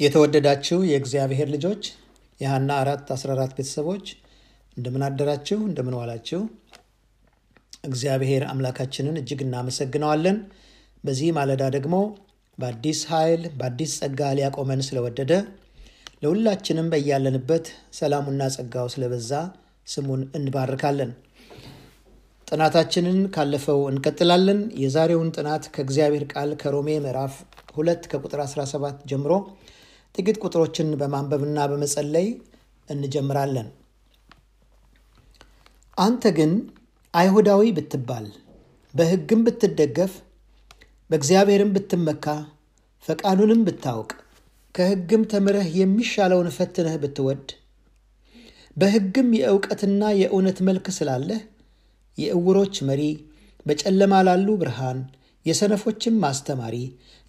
የተወደዳችሁ የእግዚአብሔር ልጆች የሐና አራት 14 ቤተሰቦች እንደምን አደራችሁ? እንደምን ዋላችሁ? እግዚአብሔር አምላካችንን እጅግ እናመሰግነዋለን። በዚህ ማለዳ ደግሞ በአዲስ ኃይል በአዲስ ጸጋ ሊያቆመን ስለወደደ ለሁላችንም በያለንበት ሰላሙና ጸጋው ስለበዛ ስሙን እንባርካለን። ጥናታችንን ካለፈው እንቀጥላለን። የዛሬውን ጥናት ከእግዚአብሔር ቃል ከሮሜ ምዕራፍ ሁለት ከቁጥር 17 ጀምሮ ጥቂት ቁጥሮችን በማንበብና በመጸለይ እንጀምራለን። አንተ ግን አይሁዳዊ ብትባል በሕግም ብትደገፍ በእግዚአብሔርም ብትመካ ፈቃዱንም ብታውቅ ከሕግም ተምረህ የሚሻለውን ፈትነህ ብትወድ በሕግም የእውቀትና የእውነት መልክ ስላለህ የእውሮች መሪ፣ በጨለማ ላሉ ብርሃን፣ የሰነፎችም ማስተማሪ፣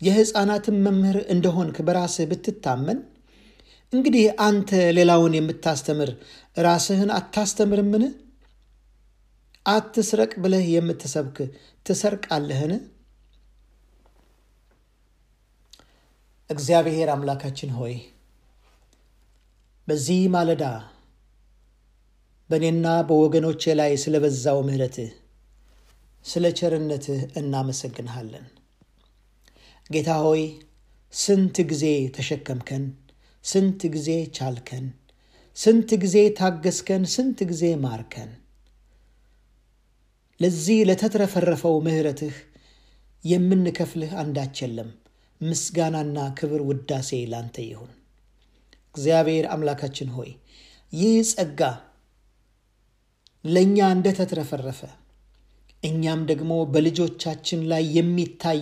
የሕፃናትም መምህር እንደሆንክ በራስህ ብትታመን እንግዲህ አንተ ሌላውን የምታስተምር ራስህን አታስተምርምን? አትስረቅ ብለህ የምትሰብክ ትሰርቃለህን? እግዚአብሔር አምላካችን ሆይ በዚህ ማለዳ በእኔና በወገኖቼ ላይ ስለበዛው ምሕረትህ ስለ ቸርነትህ እናመሰግንሃለን። ጌታ ሆይ ስንት ጊዜ ተሸከምከን፣ ስንት ጊዜ ቻልከን፣ ስንት ጊዜ ታገስከን፣ ስንት ጊዜ ማርከን። ለዚህ ለተትረፈረፈው ምሕረትህ የምንከፍልህ አንዳች የለም። ምስጋናና ክብር ውዳሴ ላንተ ይሁን። እግዚአብሔር አምላካችን ሆይ ይህ ጸጋ ለእኛ እንደተትረፈረፈ እኛም ደግሞ በልጆቻችን ላይ የሚታይ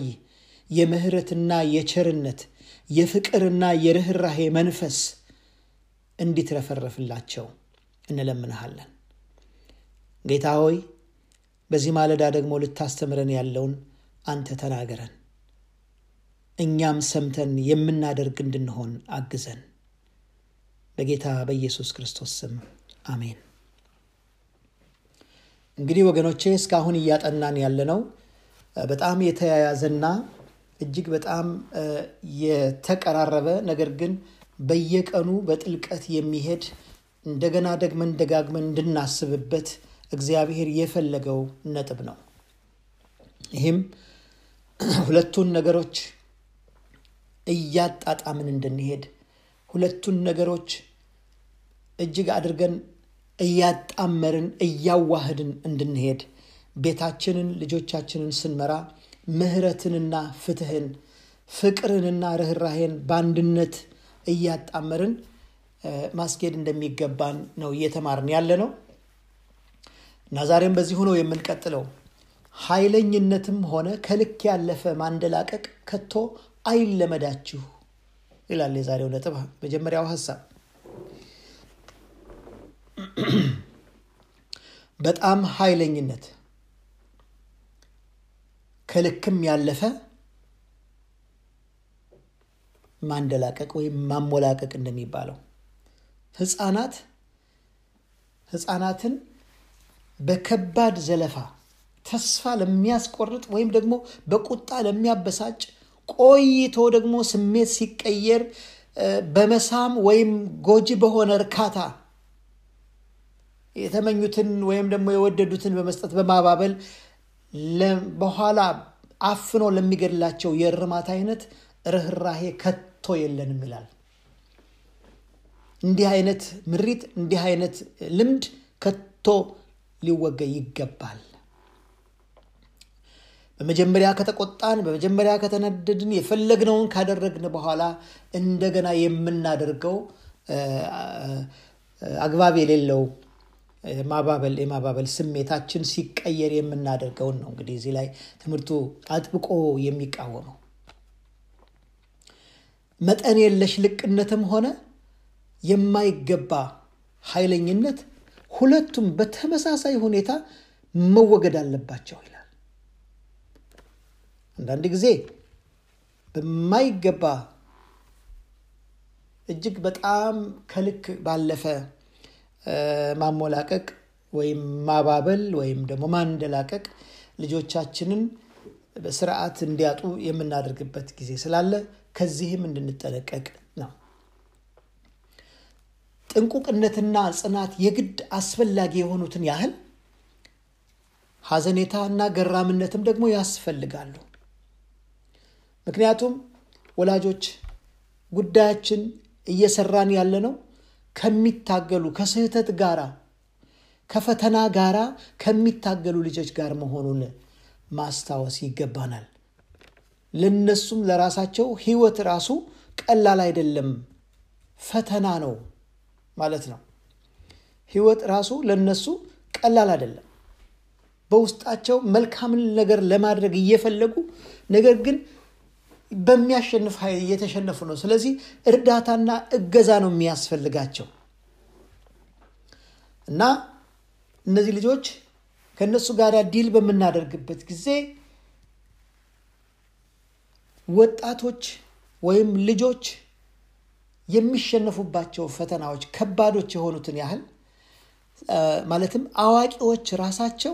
የምህረትና የቸርነት የፍቅርና የርኅራሄ መንፈስ እንዲትረፈረፍላቸው እንለምንሃለን። ጌታ ሆይ በዚህ ማለዳ ደግሞ ልታስተምረን ያለውን አንተ ተናገረን፣ እኛም ሰምተን የምናደርግ እንድንሆን አግዘን። በጌታ በኢየሱስ ክርስቶስ ስም አሜን። እንግዲህ ወገኖቼ እስካሁን እያጠናን ያለነው በጣም የተያያዘና እጅግ በጣም የተቀራረበ ነገር ግን በየቀኑ በጥልቀት የሚሄድ እንደገና ደግመን ደጋግመን እንድናስብበት እግዚአብሔር የፈለገው ነጥብ ነው። ይህም ሁለቱን ነገሮች እያጣጣምን እንድንሄድ ሁለቱን ነገሮች እጅግ አድርገን እያጣመርን እያዋህድን እንድንሄድ ቤታችንን ልጆቻችንን ስንመራ ምሕረትንና ፍትህን ፍቅርንና ርኅራሄን በአንድነት እያጣመርን ማስኬድ እንደሚገባን ነው እየተማርን ያለ ነው እና ዛሬም በዚህ ሆኖ የምንቀጥለው። ኃይለኝነትም ሆነ ከልክ ያለፈ ማንደላቀቅ ከቶ አይለመዳችሁ ይላል የዛሬው ነጥብ መጀመሪያው ሀሳብ በጣም ኃይለኝነት ከልክም ያለፈ ማንደላቀቅ ወይም ማሞላቀቅ እንደሚባለው ህፃናት ህፃናትን በከባድ ዘለፋ ተስፋ ለሚያስቆርጥ ወይም ደግሞ በቁጣ ለሚያበሳጭ ቆይቶ ደግሞ ስሜት ሲቀየር በመሳም ወይም ጎጂ በሆነ እርካታ የተመኙትን ወይም ደግሞ የወደዱትን በመስጠት በማባበል በኋላ አፍኖ ለሚገድላቸው የእርማት አይነት ርኅራሄ ከቶ የለንም ይላል። እንዲህ አይነት ምሪት፣ እንዲህ አይነት ልምድ ከቶ ሊወገድ ይገባል። በመጀመሪያ ከተቆጣን፣ በመጀመሪያ ከተነደድን፣ የፈለግነውን ካደረግን በኋላ እንደገና የምናደርገው አግባብ የሌለው ማባበል የማባበል ስሜታችን ሲቀየር የምናደርገውን ነው። እንግዲህ እዚህ ላይ ትምህርቱ አጥብቆ የሚቃወመው መጠን የለሽ ልቅነትም ሆነ የማይገባ ኃይለኝነት ሁለቱም በተመሳሳይ ሁኔታ መወገድ አለባቸው ይላል። አንዳንድ ጊዜ በማይገባ እጅግ በጣም ከልክ ባለፈ ማሞላቀቅ ወይም ማባበል ወይም ደግሞ ማንደላቀቅ ልጆቻችንን በስርዓት እንዲያጡ የምናደርግበት ጊዜ ስላለ ከዚህም እንድንጠነቀቅ ነው። ጥንቁቅነትና ጽናት የግድ አስፈላጊ የሆኑትን ያህል ሐዘኔታ እና ገራምነትም ደግሞ ያስፈልጋሉ። ምክንያቱም ወላጆች ጉዳያችን እየሰራን ያለነው ከሚታገሉ ከስህተት ጋራ ከፈተና ጋራ ከሚታገሉ ልጆች ጋር መሆኑን ማስታወስ ይገባናል። ለነሱም ለራሳቸው ሕይወት ራሱ ቀላል አይደለም፣ ፈተና ነው ማለት ነው። ሕይወት ራሱ ለነሱ ቀላል አይደለም። በውስጣቸው መልካምን ነገር ለማድረግ እየፈለጉ ነገር ግን በሚያሸንፍ ኃይል እየተሸነፉ ነው። ስለዚህ እርዳታና እገዛ ነው የሚያስፈልጋቸው እና እነዚህ ልጆች ከእነሱ ጋር ዲል በምናደርግበት ጊዜ ወጣቶች ወይም ልጆች የሚሸነፉባቸው ፈተናዎች ከባዶች የሆኑትን ያህል ማለትም አዋቂዎች ራሳቸው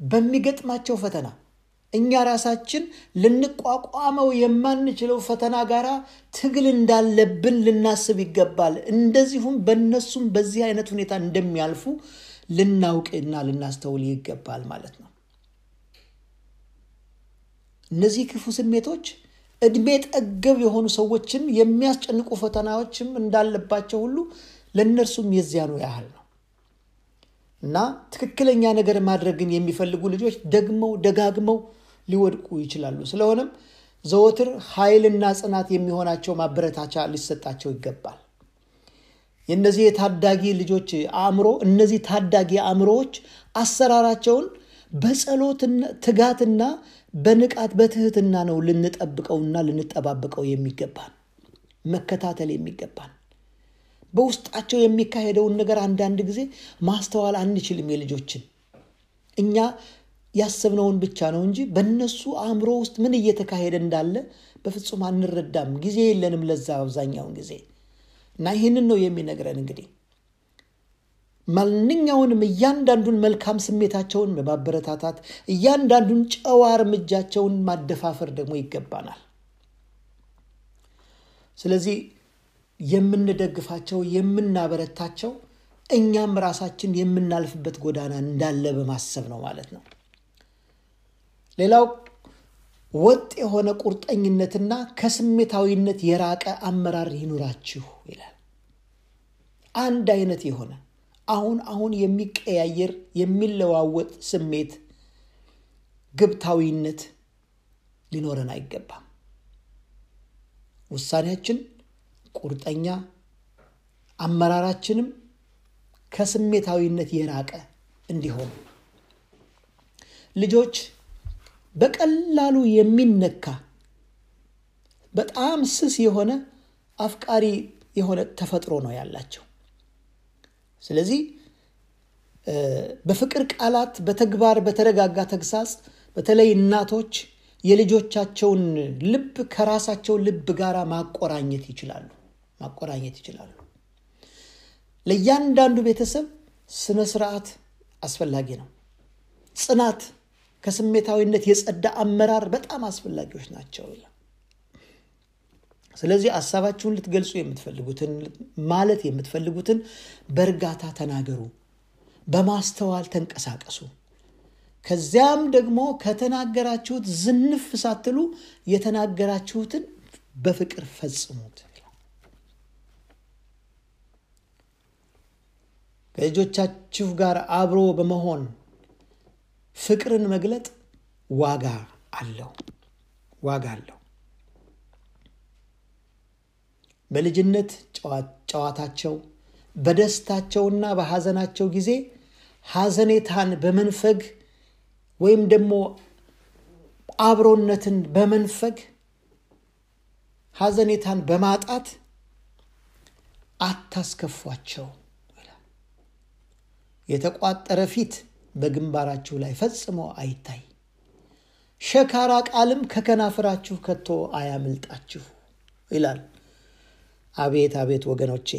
በሚገጥማቸው ፈተና እኛ ራሳችን ልንቋቋመው የማንችለው ፈተና ጋር ትግል እንዳለብን ልናስብ ይገባል። እንደዚሁም በእነሱም በዚህ አይነት ሁኔታ እንደሚያልፉ ልናውቅና ልናስተውል ይገባል ማለት ነው። እነዚህ ክፉ ስሜቶች እድሜ ጠገብ የሆኑ ሰዎችን የሚያስጨንቁ ፈተናዎችም እንዳለባቸው ሁሉ ለእነርሱም የዚያኑ ያህል ነው እና ትክክለኛ ነገር ማድረግን የሚፈልጉ ልጆች ደግመው ደጋግመው ሊወድቁ ይችላሉ። ስለሆነም ዘወትር ኃይልና ጽናት የሚሆናቸው ማበረታቻ ሊሰጣቸው ይገባል። የእነዚህ የታዳጊ ልጆች አእምሮ እነዚህ ታዳጊ አእምሮዎች አሰራራቸውን በጸሎት ትጋትና በንቃት በትህትና ነው ልንጠብቀውና ልንጠባበቀው የሚገባን መከታተል የሚገባን። በውስጣቸው የሚካሄደውን ነገር አንዳንድ ጊዜ ማስተዋል አንችልም። የልጆችን እኛ ያሰብነውን ብቻ ነው እንጂ በእነሱ አእምሮ ውስጥ ምን እየተካሄደ እንዳለ በፍጹም አንረዳም። ጊዜ የለንም ለዛ አብዛኛውን ጊዜ እና ይህንን ነው የሚነግረን እንግዲህ ማንኛውንም እያንዳንዱን መልካም ስሜታቸውን በማበረታታት እያንዳንዱን ጨዋ እርምጃቸውን ማደፋፈር ደግሞ ይገባናል። ስለዚህ የምንደግፋቸው የምናበረታቸው እኛም ራሳችን የምናልፍበት ጎዳና እንዳለ በማሰብ ነው ማለት ነው። ሌላው ወጥ የሆነ ቁርጠኝነትና ከስሜታዊነት የራቀ አመራር ይኑራችሁ ይላል። አንድ አይነት የሆነ አሁን አሁን የሚቀያየር የሚለዋወጥ ስሜት፣ ግብታዊነት ሊኖረን አይገባም። ውሳኔያችን ቁርጠኛ፣ አመራራችንም ከስሜታዊነት የራቀ እንዲሆን ልጆች በቀላሉ የሚነካ በጣም ስስ የሆነ አፍቃሪ የሆነ ተፈጥሮ ነው ያላቸው። ስለዚህ በፍቅር ቃላት፣ በተግባር በተረጋጋ ተግሳጽ በተለይ እናቶች የልጆቻቸውን ልብ ከራሳቸው ልብ ጋር ማቆራኘት ይችላሉ ማቆራኘት ይችላሉ። ለእያንዳንዱ ቤተሰብ ስነ ስርዓት አስፈላጊ ነው። ጽናት፣ ከስሜታዊነት የጸዳ አመራር በጣም አስፈላጊዎች ናቸው። ስለዚህ ሀሳባችሁን ልትገልጹ የምትፈልጉትን ማለት የምትፈልጉትን በእርጋታ ተናገሩ፣ በማስተዋል ተንቀሳቀሱ። ከዚያም ደግሞ ከተናገራችሁት ዝንፍ ሳትሉ የተናገራችሁትን በፍቅር ፈጽሙት። ከልጆቻችሁ ጋር አብሮ በመሆን ፍቅርን መግለጥ ዋጋ አለው ዋጋ አለው። በልጅነት ጨዋታቸው በደስታቸውና በሐዘናቸው ጊዜ ሐዘኔታን በመንፈግ ወይም ደግሞ አብሮነትን በመንፈግ ሐዘኔታን በማጣት አታስከፏቸው። የተቋጠረ ፊት በግንባራችሁ ላይ ፈጽሞ አይታይ፣ ሸካራ ቃልም ከከናፍራችሁ ከቶ አያምልጣችሁ ይላል። አቤት አቤት ወገኖቼ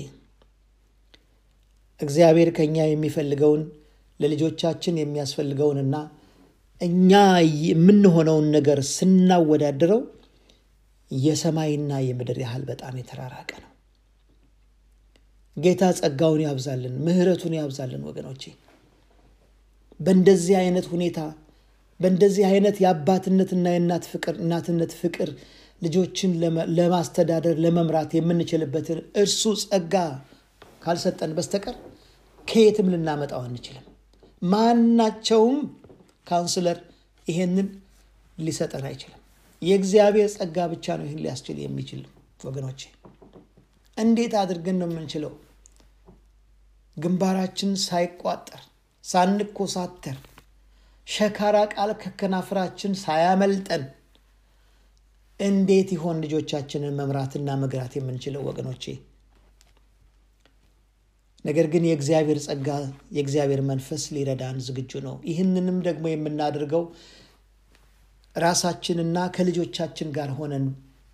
እግዚአብሔር ከኛ የሚፈልገውን ለልጆቻችን የሚያስፈልገውንና እኛ የምንሆነውን ነገር ስናወዳድረው የሰማይና የምድር ያህል በጣም የተራራቀ ነው። ጌታ ጸጋውን ያብዛልን፣ ምሕረቱን ያብዛልን። ወገኖቼ በእንደዚህ አይነት ሁኔታ በእንደዚህ አይነት የአባትነትና የእናት ፍቅር እናትነት ፍቅር ልጆችን ለማስተዳደር ለመምራት የምንችልበትን እርሱ ጸጋ ካልሰጠን በስተቀር ከየትም ልናመጣው አንችልም። ማናቸውም counselor ይሄንን ሊሰጠን አይችልም። የእግዚአብሔር ጸጋ ብቻ ነው ይህን ሊያስችል የሚችል። ወገኖቼ እንዴት አድርገን ነው የምንችለው? ግንባራችን ሳይቋጠር ሳንኮሳተር ሸካራ ቃል ከከናፍራችን ሳያመልጠን እንዴት ይሆን ልጆቻችንን መምራትና መግራት የምንችለው ወገኖቼ? ነገር ግን የእግዚአብሔር ጸጋ የእግዚአብሔር መንፈስ ሊረዳን ዝግጁ ነው። ይህንንም ደግሞ የምናደርገው ራሳችንና ከልጆቻችን ጋር ሆነን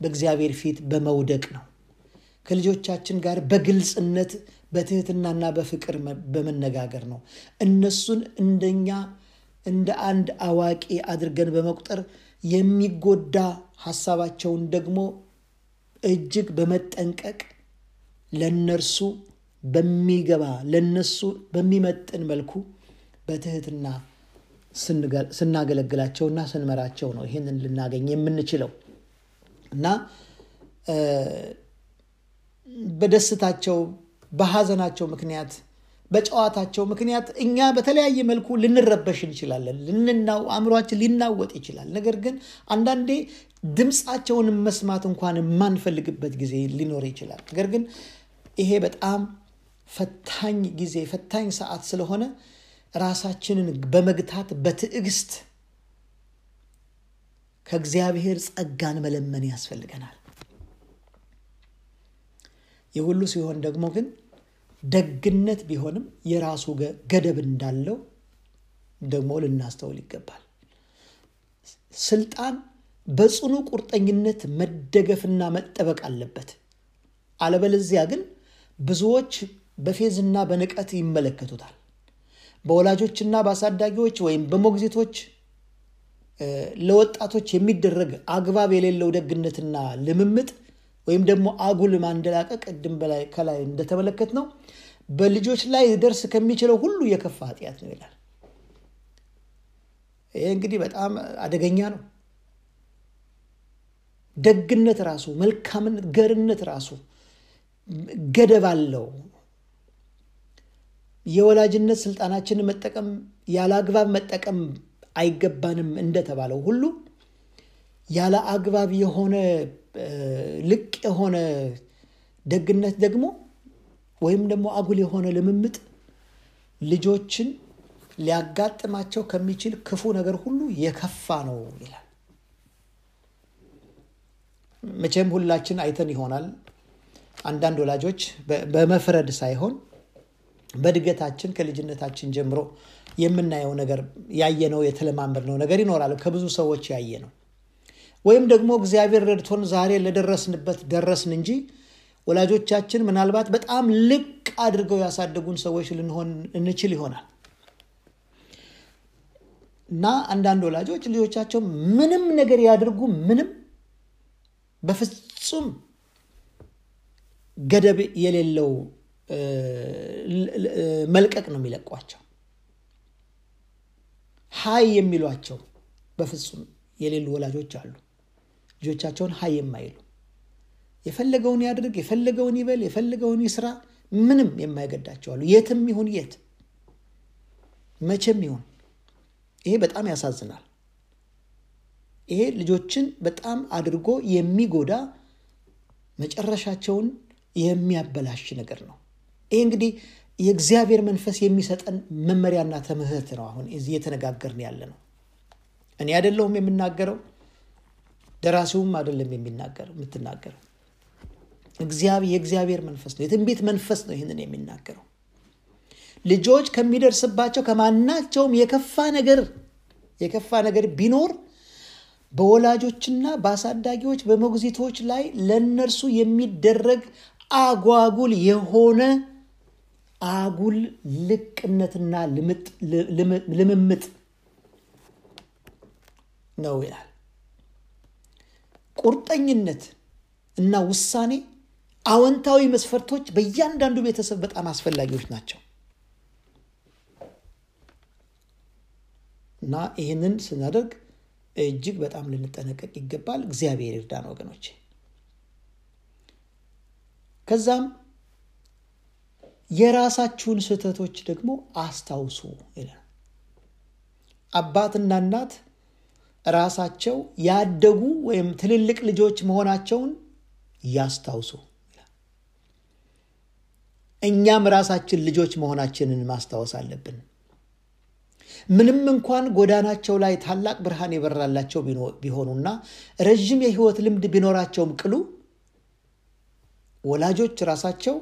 በእግዚአብሔር ፊት በመውደቅ ነው። ከልጆቻችን ጋር በግልጽነት በትህትናና በፍቅር በመነጋገር ነው። እነሱን እንደኛ እንደ አንድ አዋቂ አድርገን በመቁጠር የሚጎዳ ሀሳባቸውን ደግሞ እጅግ በመጠንቀቅ ለነርሱ በሚገባ ለነሱ በሚመጥን መልኩ በትህትና ስናገለግላቸውና ስንመራቸው ነው ይህንን ልናገኝ የምንችለው እና በደስታቸው በሐዘናቸው ምክንያት በጨዋታቸው ምክንያት እኛ በተለያየ መልኩ ልንረበሽ እንችላለን። ልንናው አእምሯችን ሊናወጥ ይችላል። ነገር ግን አንዳንዴ ድምፃቸውን መስማት እንኳን የማንፈልግበት ጊዜ ሊኖር ይችላል። ነገር ግን ይሄ በጣም ፈታኝ ጊዜ ፈታኝ ሰዓት ስለሆነ ራሳችንን በመግታት በትዕግስት ከእግዚአብሔር ጸጋን መለመን ያስፈልገናል። የሁሉ ሲሆን ደግሞ ግን ደግነት ቢሆንም የራሱ ገደብ እንዳለው ደግሞ ልናስተውል ይገባል። ስልጣን በጽኑ ቁርጠኝነት መደገፍና መጠበቅ አለበት። አለበለዚያ ግን ብዙዎች በፌዝና በንቀት ይመለከቱታል። በወላጆችና በአሳዳጊዎች ወይም በሞግዚቶች ለወጣቶች የሚደረግ አግባብ የሌለው ደግነትና ልምምጥ ወይም ደግሞ አጉል ማንደላቀቅ ቅድም ከላይ እንደተመለከት ነው በልጆች ላይ ደርስ ከሚችለው ሁሉ የከፋ ኃጢአት ነው ይላል። ይህ እንግዲህ በጣም አደገኛ ነው። ደግነት ራሱ መልካምነት፣ ገርነት ራሱ ገደብ አለው። የወላጅነት ስልጣናችንን መጠቀም ያለ አግባብ መጠቀም አይገባንም እንደተባለው ሁሉ ያለ አግባብ የሆነ ልቅ የሆነ ደግነት ደግሞ ወይም ደግሞ አጉል የሆነ ልምምጥ ልጆችን ሊያጋጥማቸው ከሚችል ክፉ ነገር ሁሉ የከፋ ነው ይላል። መቼም ሁላችን አይተን ይሆናል። አንዳንድ ወላጆች በመፍረድ ሳይሆን በእድገታችን ከልጅነታችን ጀምሮ የምናየው ነገር ያየነው የተለማመድነው ነገር ይኖራል። ከብዙ ሰዎች ያየ ነው። ወይም ደግሞ እግዚአብሔር ረድቶን ዛሬ ለደረስንበት ደረስን እንጂ ወላጆቻችን ምናልባት በጣም ልቅ አድርገው ያሳደጉን ሰዎች ልንሆን እንችል ይሆናል እና አንዳንድ ወላጆች ልጆቻቸው ምንም ነገር ያድርጉ ምንም በፍጹም ገደብ የሌለው መልቀቅ ነው የሚለቋቸው። ሀይ የሚሏቸው በፍጹም የሌሉ ወላጆች አሉ። ልጆቻቸውን ሀይ የማይሉ የፈለገውን ያድርግ፣ የፈለገውን ይበል፣ የፈለገውን ይስራ፣ ምንም የማይገዳቸው አሉ። የትም ይሁን የት መቼም ይሁን። ይሄ በጣም ያሳዝናል። ይሄ ልጆችን በጣም አድርጎ የሚጎዳ መጨረሻቸውን የሚያበላሽ ነገር ነው። ይሄ እንግዲህ የእግዚአብሔር መንፈስ የሚሰጠን መመሪያና ትምህርት ነው። አሁን እየተነጋገርን ያለ ነው። እኔ አይደለሁም የምናገረው፣ ደራሲውም አይደለም የሚናገረው የምትናገረው የእግዚአብሔር መንፈስ ነው። የትንቢት መንፈስ ነው ይህንን የሚናገረው። ልጆች ከሚደርስባቸው ከማናቸውም የከፋ ነገር የከፋ ነገር ቢኖር በወላጆችና በአሳዳጊዎች በሞግዚቶች ላይ ለእነርሱ የሚደረግ አጓጉል የሆነ አጉል ልቅነትና ልምምጥ ነው ይላል። ቁርጠኝነት እና ውሳኔ አዎንታዊ መስፈርቶች በእያንዳንዱ ቤተሰብ በጣም አስፈላጊዎች ናቸው እና ይህንን ስናደርግ እጅግ በጣም ልንጠነቀቅ ይገባል። እግዚአብሔር ይርዳን ወገኖች። ከዛም የራሳችሁን ስህተቶች ደግሞ አስታውሱ ይላል። አባትና እናት ራሳቸው ያደጉ ወይም ትልልቅ ልጆች መሆናቸውን ያስታውሱ እኛም ራሳችን ልጆች መሆናችንን ማስታወስ አለብን። ምንም እንኳን ጎዳናቸው ላይ ታላቅ ብርሃን የበራላቸው ቢሆኑና ረዥም የሕይወት ልምድ ቢኖራቸውም ቅሉ ወላጆች ራሳቸው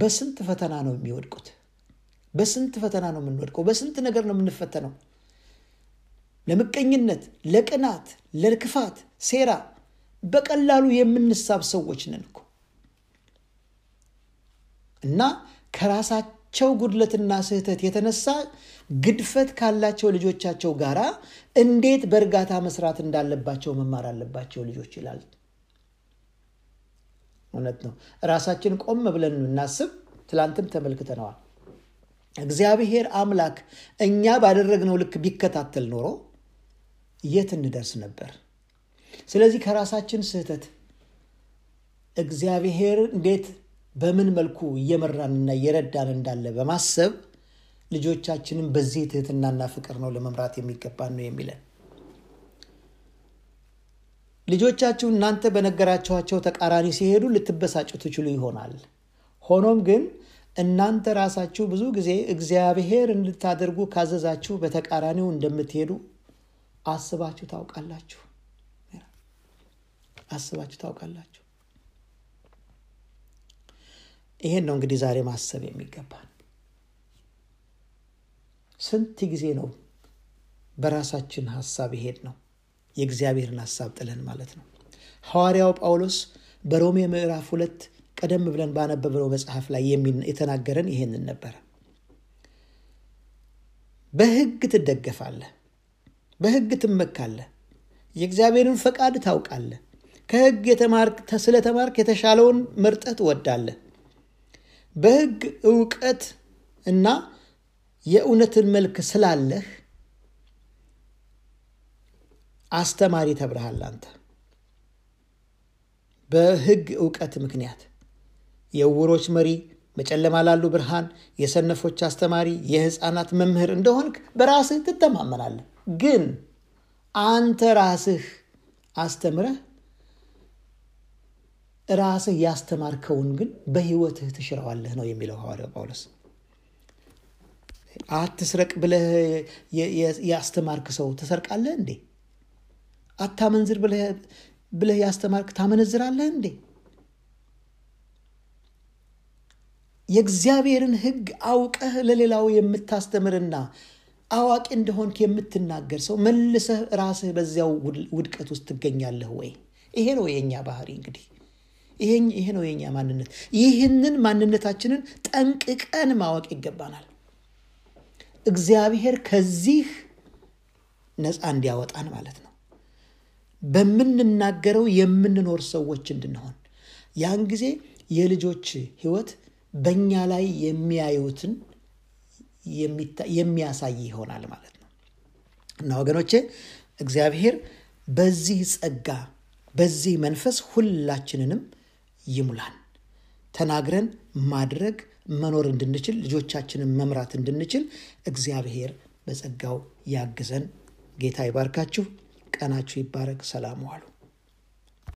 በስንት ፈተና ነው የሚወድቁት? በስንት ፈተና ነው የምንወድቀው? በስንት ነገር ነው የምንፈተነው? ለምቀኝነት፣ ለቅናት፣ ለክፋት፣ ሴራ በቀላሉ የምንሳብ ሰዎች ነን እኮ እና ከራሳቸው ጉድለትና ስህተት የተነሳ ግድፈት ካላቸው ልጆቻቸው ጋራ እንዴት በእርጋታ መስራት እንዳለባቸው መማር አለባቸው ልጆች ይላል። እውነት ነው። ራሳችን ቆም ብለን እናስብ። ትላንትም ተመልክተነዋል። እግዚአብሔር አምላክ እኛ ባደረግነው ልክ ቢከታተል ኖሮ የት እንደርስ ነበር? ስለዚህ ከራሳችን ስህተት እግዚአብሔር እንዴት በምን መልኩ እየመራንና እየረዳን እንዳለ በማሰብ ልጆቻችንን በዚህ ትህትናና ፍቅር ነው ለመምራት የሚገባን ነው የሚለን። ልጆቻችሁ እናንተ በነገራችኋቸው ተቃራኒ ሲሄዱ ልትበሳጩ ትችሉ ይሆናል። ሆኖም ግን እናንተ ራሳችሁ ብዙ ጊዜ እግዚአብሔር እንድታደርጉ ካዘዛችሁ በተቃራኒው እንደምትሄዱ አስባችሁ ታውቃላችሁ። አስባችሁ ታውቃላችሁ። ይሄን ነው እንግዲህ ዛሬ ማሰብ የሚገባን። ስንት ጊዜ ነው በራሳችን ሀሳብ ይሄድ ነው የእግዚአብሔርን ሀሳብ ጥለን ማለት ነው። ሐዋርያው ጳውሎስ በሮሜ ምዕራፍ ሁለት ቀደም ብለን ባነበብነው መጽሐፍ ላይ የተናገረን ይሄንን ነበረ። በሕግ ትደገፋለህ፣ በሕግ ትመካለህ፣ የእግዚአብሔርን ፈቃድ ታውቃለህ፣ ከሕግ ስለተማርክ የተሻለውን መርጠህ ትወዳለህ። በሕግ እውቀት እና የእውነትን መልክ ስላለህ አስተማሪ ተብለሃል። አንተ በሕግ እውቀት ምክንያት የዕውሮች መሪ፣ በጨለማ ላሉ ብርሃን፣ የሰነፎች አስተማሪ፣ የሕፃናት መምህር እንደሆንክ በራስህ ትተማመናለህ። ግን አንተ ራስህ አስተምረህ ራስህ ያስተማርከውን ግን በሕይወትህ ትሽረዋለህ ነው የሚለው ሐዋርያው ጳውሎስ። አትስረቅ ብለህ ያስተማርክ ሰው ትሰርቃለህ እንዴ? አታመንዝር ብለህ ያስተማርክ ታመነዝራለህ እንዴ? የእግዚአብሔርን ሕግ አውቀህ ለሌላው የምታስተምርና አዋቂ እንደሆንክ የምትናገር ሰው መልሰህ ራስህ በዚያው ውድቀት ውስጥ ትገኛለህ ወይ? ይሄ ነው የእኛ ባህሪ እንግዲህ ይሄ ነው የእኛ ማንነት። ይህንን ማንነታችንን ጠንቅቀን ማወቅ ይገባናል። እግዚአብሔር ከዚህ ነፃ እንዲያወጣን ማለት ነው። በምንናገረው የምንኖር ሰዎች እንድንሆን ያን ጊዜ የልጆች ሕይወት በእኛ ላይ የሚያዩትን የሚያሳይ ይሆናል ማለት ነው እና ወገኖቼ እግዚአብሔር በዚህ ጸጋ በዚህ መንፈስ ሁላችንንም ይሙላን። ተናግረን ማድረግ መኖር እንድንችል ልጆቻችንን መምራት እንድንችል እግዚአብሔር በጸጋው ያግዘን። ጌታ ይባርካችሁ። ቀናችሁ ይባረክ። ሰላም ዋሉ።